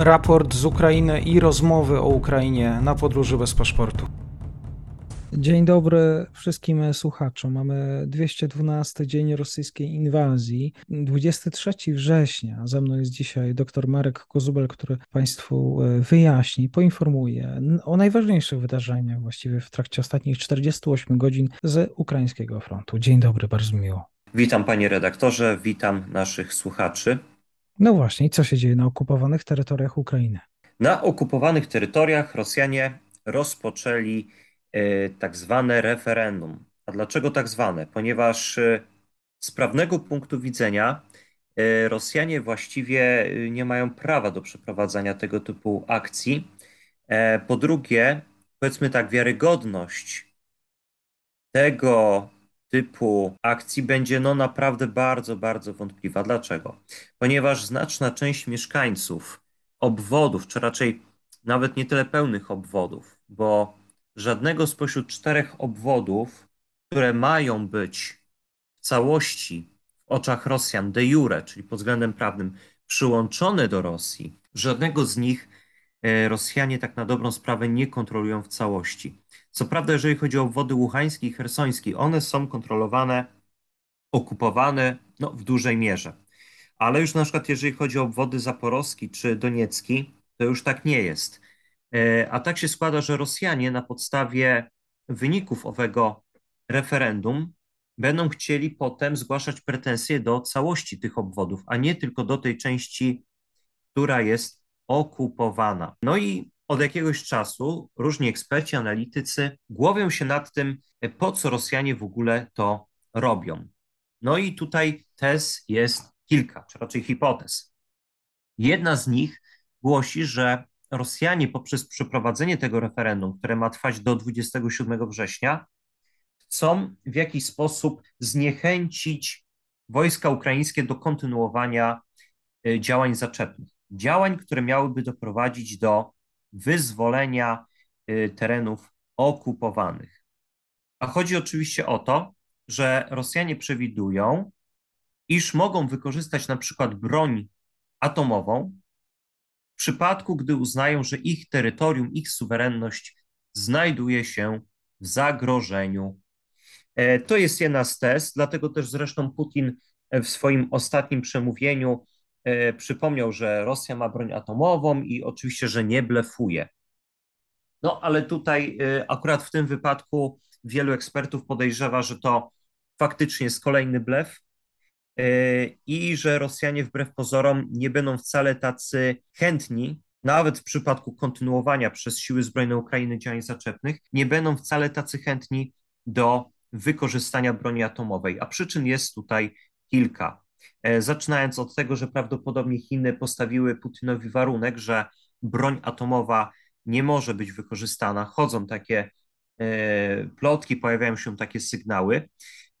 raport z Ukrainy i rozmowy o Ukrainie na podróży bez paszportu. Dzień dobry wszystkim słuchaczom. Mamy 212 dzień rosyjskiej inwazji, 23 września. Ze mną jest dzisiaj dr Marek Kozubel, który Państwu e, wyjaśni, poinformuje o najważniejszych wydarzeniach właściwie w trakcie ostatnich 48 godzin z ukraińskiego frontu. Dzień dobry, bardzo miło. Witam panie redaktorze, witam naszych słuchaczy. No właśnie, co się dzieje na okupowanych terytoriach Ukrainy? Na okupowanych terytoriach Rosjanie rozpoczęli e, tak zwane referendum. A dlaczego tak zwane? Ponieważ e, z prawnego punktu widzenia e, Rosjanie właściwie nie mają prawa do przeprowadzania tego typu akcji. Po drugie, powiedzmy tak, wiarygodność tego typu akcji będzie no naprawdę bardzo, bardzo wątpliwa. Dlaczego? Ponieważ znaczna część mieszkańców obwodów, czy raczej nawet nie tyle pełnych obwodów, bo żadnego spośród czterech obwodów, które mają być w całości w oczach Rosjan de jure, czyli pod względem prawnym, przyłączone do Rosji, żadnego z nich e, Rosjanie tak na dobrą sprawę nie kontrolują w całości. Co prawda, jeżeli chodzi o obwody łuchański i hersoński, one są kontrolowane, okupowane no, w dużej mierze. Ale już na przykład jeżeli chodzi o obwody zaporowski czy doniecki, to już tak nie jest. E, a tak się składa, że Rosjanie na podstawie wyników owego referendum będą chcieli potem zgłaszać pretensje do całości tych obwodów, a nie tylko do tej części, która jest okupowana. No i od jakiegoś czasu różni eksperci, analitycy głowią się nad tym, po co Rosjanie w ogóle to robią. No i tutaj tez jest kilka, czy raczej hipotez. Jedna z nich głosi, że Rosjanie poprzez przeprowadzenie tego referendum, które ma trwać do 27 września, chcą w jakiś sposób zniechęcić wojska ukraińskie do kontynuowania y, działań zaczepnych. Działań, które miałyby doprowadzić do wyzwolenia y, terenów okupowanych. A chodzi oczywiście o to, że Rosjanie przewidują, iż mogą wykorzystać na przykład broń atomową w przypadku, gdy uznają, że ich terytorium, ich suwerenność znajduje się w zagrożeniu. E, to jest jedna z tez, dlatego też zresztą Putin w swoim ostatnim przemówieniu przypomniał, że Rosja ma broń atomową i oczywiście, że nie blefuje. No ale tutaj e, akurat w tym wypadku wielu ekspertów podejrzewa, że to faktycznie jest kolejny blef e, i że Rosjanie wbrew pozorom nie będą wcale tacy chętni, nawet w przypadku kontynuowania przez siły zbrojne Ukrainy działań zaczepnych, nie będą wcale tacy chętni do wykorzystania broni atomowej. A przyczyn jest tutaj kilka. E, zaczynając od tego, że prawdopodobnie Chiny postawiły Putinowi warunek, że broń atomowa nie może być wykorzystana. Chodzą takie e, plotki, pojawiają się takie sygnały.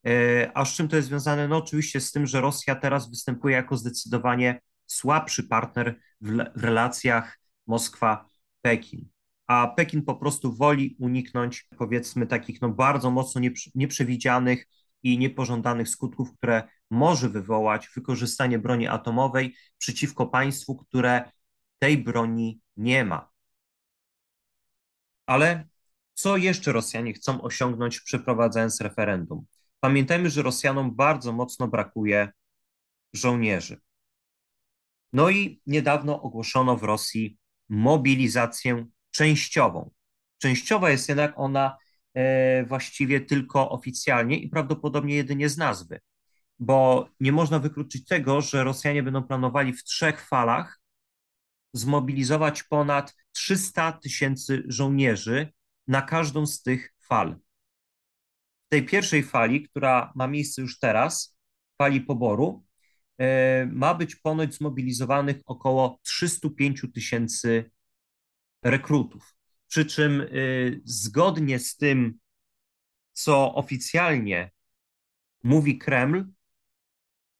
E, a z czym to jest związane? No oczywiście z tym, że Rosja teraz występuje jako zdecydowanie słabszy partner w, w relacjach Moskwa-Pekin. A Pekin po prostu woli uniknąć, powiedzmy, takich no, bardzo mocno nieprzewidzianych i niepożądanych skutków, które może wywołać wykorzystanie broni atomowej przeciwko państwu, które tej broni nie ma. Ale co jeszcze Rosjanie chcą osiągnąć, przeprowadzając referendum? Pamiętajmy, że Rosjanom bardzo mocno brakuje żołnierzy. No i niedawno ogłoszono w Rosji mobilizację częściową. Częściowa jest jednak ona e, właściwie tylko oficjalnie i prawdopodobnie jedynie z nazwy bo nie można wykluczyć tego, że Rosjanie będą planowali w trzech falach zmobilizować ponad 300 tysięcy żołnierzy na każdą z tych fal. W tej pierwszej fali, która ma miejsce już teraz, fali poboru, e, ma być ponoć zmobilizowanych około 305 tysięcy rekrutów. Przy czym e, zgodnie z tym, co oficjalnie mówi Kreml,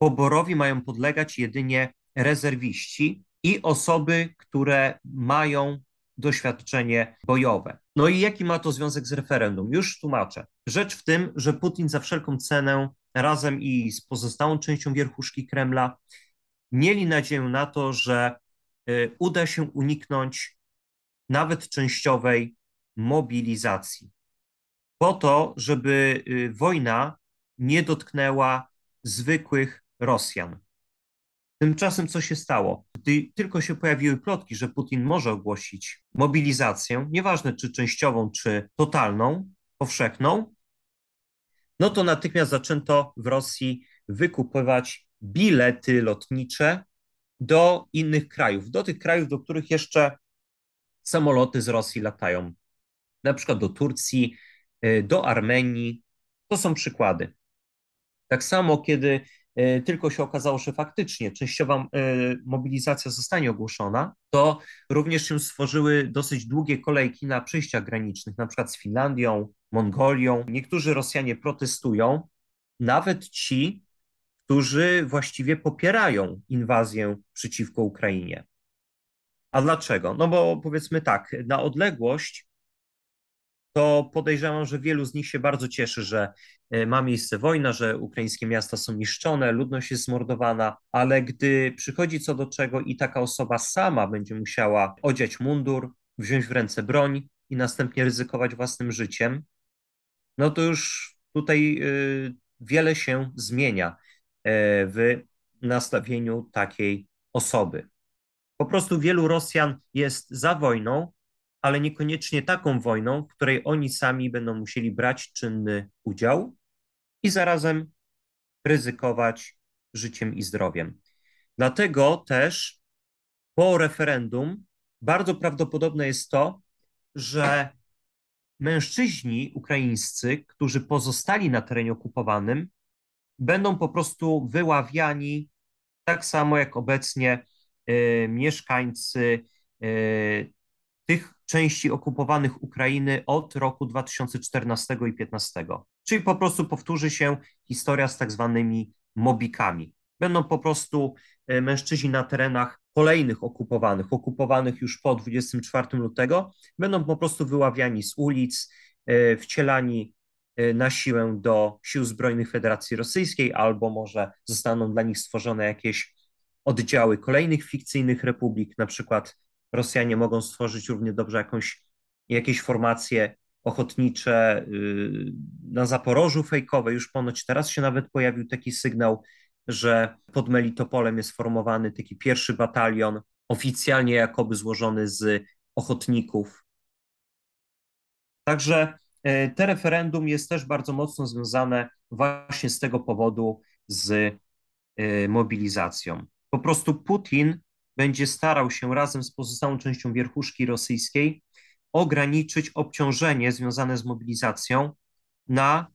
poborowi mają podlegać jedynie rezerwiści i osoby, które mają doświadczenie bojowe. No i jaki ma to związek z referendum? Już tłumaczę. Rzecz w tym, że Putin za wszelką cenę razem i z pozostałą częścią wierchuszki Kremla mieli nadzieję na to, że uda się uniknąć nawet częściowej mobilizacji. Po to, żeby wojna nie dotknęła zwykłych Rosjan. Tymczasem co się stało? Gdy tylko się pojawiły plotki, że Putin może ogłosić mobilizację, nieważne czy częściową, czy totalną, powszechną, no to natychmiast zaczęto w Rosji wykupywać bilety lotnicze do innych krajów, do tych krajów, do których jeszcze samoloty z Rosji latają. Na przykład do Turcji, y, do Armenii. To są przykłady. Tak samo, kiedy tylko się okazało, że faktycznie częściowa e, mobilizacja zostanie ogłoszona, to również się stworzyły dosyć długie kolejki na przejściach granicznych, na przykład z Finlandią, Mongolią. Niektórzy Rosjanie protestują, nawet ci, którzy właściwie popierają inwazję przeciwko Ukrainie. A dlaczego? No bo powiedzmy tak, na odległość to podejrzewam, że wielu z nich się bardzo cieszy, że e, ma miejsce wojna, że ukraińskie miasta są niszczone, ludność jest zmordowana, ale gdy przychodzi co do czego i taka osoba sama będzie musiała odziać mundur, wziąć w ręce broń i następnie ryzykować własnym życiem, no to już tutaj e, wiele się zmienia e, w nastawieniu takiej osoby. Po prostu wielu Rosjan jest za wojną, ale niekoniecznie taką wojną, w której oni sami będą musieli brać czynny udział i zarazem ryzykować życiem i zdrowiem. Dlatego też po referendum bardzo prawdopodobne jest to, że mężczyźni ukraińscy, którzy pozostali na terenie okupowanym, będą po prostu wyławiani tak samo jak obecnie y, mieszkańcy y, tych części okupowanych Ukrainy od roku 2014 i 2015. Czyli po prostu powtórzy się historia z tak zwanymi mobikami. Będą po prostu e, mężczyźni na terenach kolejnych okupowanych, okupowanych już po 24 lutego, będą po prostu wyławiani z ulic, e, wcielani e, na siłę do sił zbrojnych Federacji Rosyjskiej, albo może zostaną dla nich stworzone jakieś oddziały kolejnych fikcyjnych republik, na przykład Rosjanie mogą stworzyć równie dobrze jakąś, jakieś formacje ochotnicze y, na Zaporożu fejkowe. Już ponoć teraz się nawet pojawił taki sygnał, że pod Melitopolem jest formowany taki pierwszy batalion, oficjalnie jakoby złożony z ochotników. Także y, te referendum jest też bardzo mocno związane właśnie z tego powodu z y, mobilizacją. Po prostu Putin będzie starał się razem z pozostałą częścią wierchuszki rosyjskiej ograniczyć obciążenie związane z mobilizacją na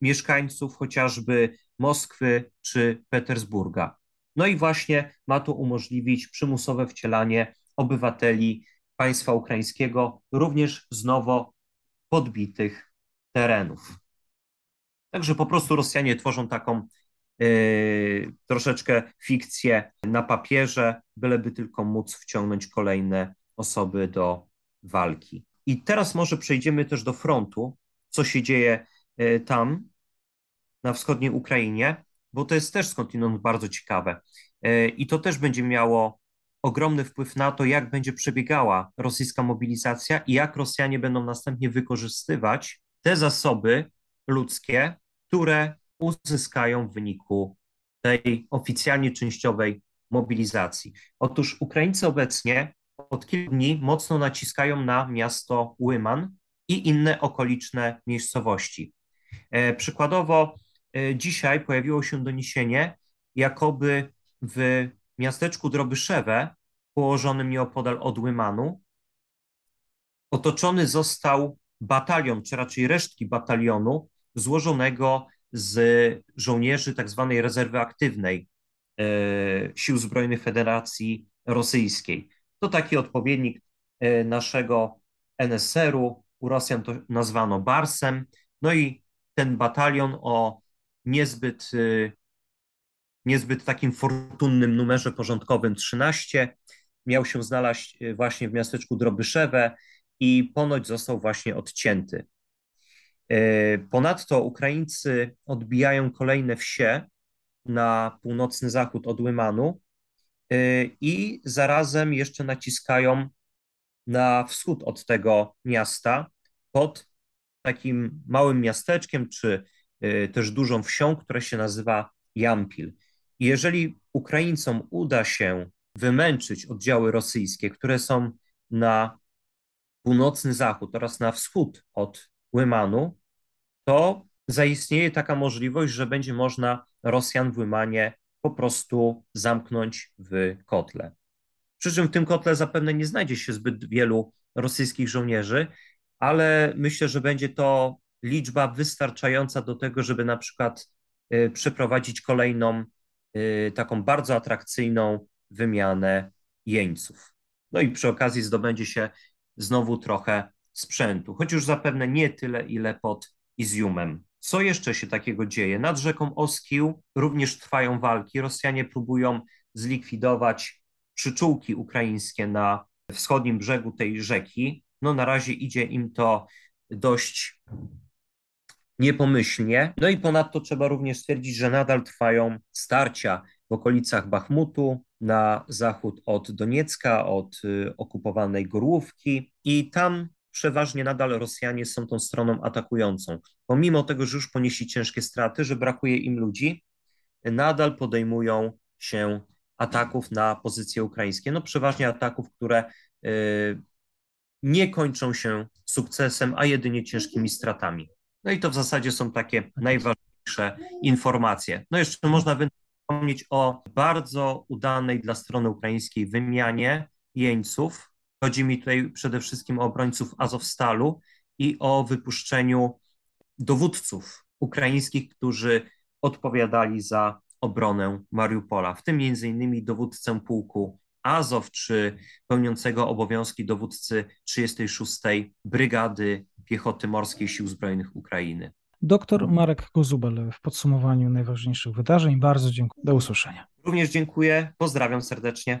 mieszkańców chociażby Moskwy czy Petersburga. No i właśnie ma to umożliwić przymusowe wcielanie obywateli państwa ukraińskiego również z nowo podbitych terenów. Także po prostu Rosjanie tworzą taką troszeczkę fikcję na papierze, byleby tylko móc wciągnąć kolejne osoby do walki. I teraz może przejdziemy też do frontu, co się dzieje yy, tam, na wschodniej Ukrainie, bo to jest też skądinąd bardzo ciekawe. Yy, I to też będzie miało ogromny wpływ na to, jak będzie przebiegała rosyjska mobilizacja i jak Rosjanie będą następnie wykorzystywać te zasoby ludzkie, które uzyskają w wyniku tej oficjalnie częściowej mobilizacji. Otóż Ukraińcy obecnie od kilku dni mocno naciskają na miasto Łyman i inne okoliczne miejscowości. E, przykładowo e, dzisiaj pojawiło się doniesienie, jakoby w miasteczku Drobyszewe, położonym nieopodal od Łymanu, otoczony został batalion, czy raczej resztki batalionu złożonego z żołnierzy tak zwanej rezerwy aktywnej e, Sił Zbrojnych Federacji Rosyjskiej. To taki odpowiednik e, naszego NSR-u. U Rosjan to nazwano Barsem. No i ten batalion o niezbyt, e, niezbyt takim fortunnym numerze porządkowym 13 miał się znaleźć właśnie w miasteczku Drobyszewe i ponoć został właśnie odcięty. E, ponadto Ukraińcy odbijają kolejne wsie na północny zachód od Łymanu i zarazem jeszcze naciskają na wschód od tego miasta pod takim małym miasteczkiem, czy też dużą wsią, która się nazywa Jampil. Jeżeli Ukraińcom uda się wymęczyć oddziały rosyjskie, które są na północny zachód oraz na wschód od Łymanu, to zaistnieje taka możliwość, że będzie można Rosjan w Łymanie po prostu zamknąć w kotle. Przy czym w tym kotle zapewne nie znajdzie się zbyt wielu rosyjskich żołnierzy, ale myślę, że będzie to liczba wystarczająca do tego, żeby na przykład y, przeprowadzić kolejną y, taką bardzo atrakcyjną wymianę jeńców. No i przy okazji zdobędzie się znowu trochę sprzętu, choć już zapewne nie tyle, ile pod Izjumem. Co jeszcze się takiego dzieje? Nad rzeką Oskił również trwają walki. Rosjanie próbują zlikwidować przyczółki ukraińskie na wschodnim brzegu tej rzeki. No na razie idzie im to dość niepomyślnie. No i ponadto trzeba również stwierdzić, że nadal trwają starcia w okolicach Bachmutu, na zachód od Doniecka, od y, okupowanej Gorłówki i tam przeważnie nadal Rosjanie są tą stroną atakującą. Pomimo tego, że już ponieśli ciężkie straty, że brakuje im ludzi, nadal podejmują się ataków na pozycje ukraińskie. No przeważnie ataków, które y, nie kończą się sukcesem, a jedynie ciężkimi stratami. No i to w zasadzie są takie najważniejsze informacje. No jeszcze można wspomnieć o bardzo udanej dla strony ukraińskiej wymianie jeńców. Chodzi mi tutaj przede wszystkim o obrońców Azowstalu i o wypuszczeniu dowódców ukraińskich, którzy odpowiadali za obronę Mariupola, w tym innymi dowódcę pułku Azow, czy pełniącego obowiązki dowódcy 36. Brygady Piechoty Morskiej Sił Zbrojnych Ukrainy. Doktor Marek Kozubel w podsumowaniu najważniejszych wydarzeń. Bardzo dziękuję. Do usłyszenia. Również dziękuję. Pozdrawiam serdecznie.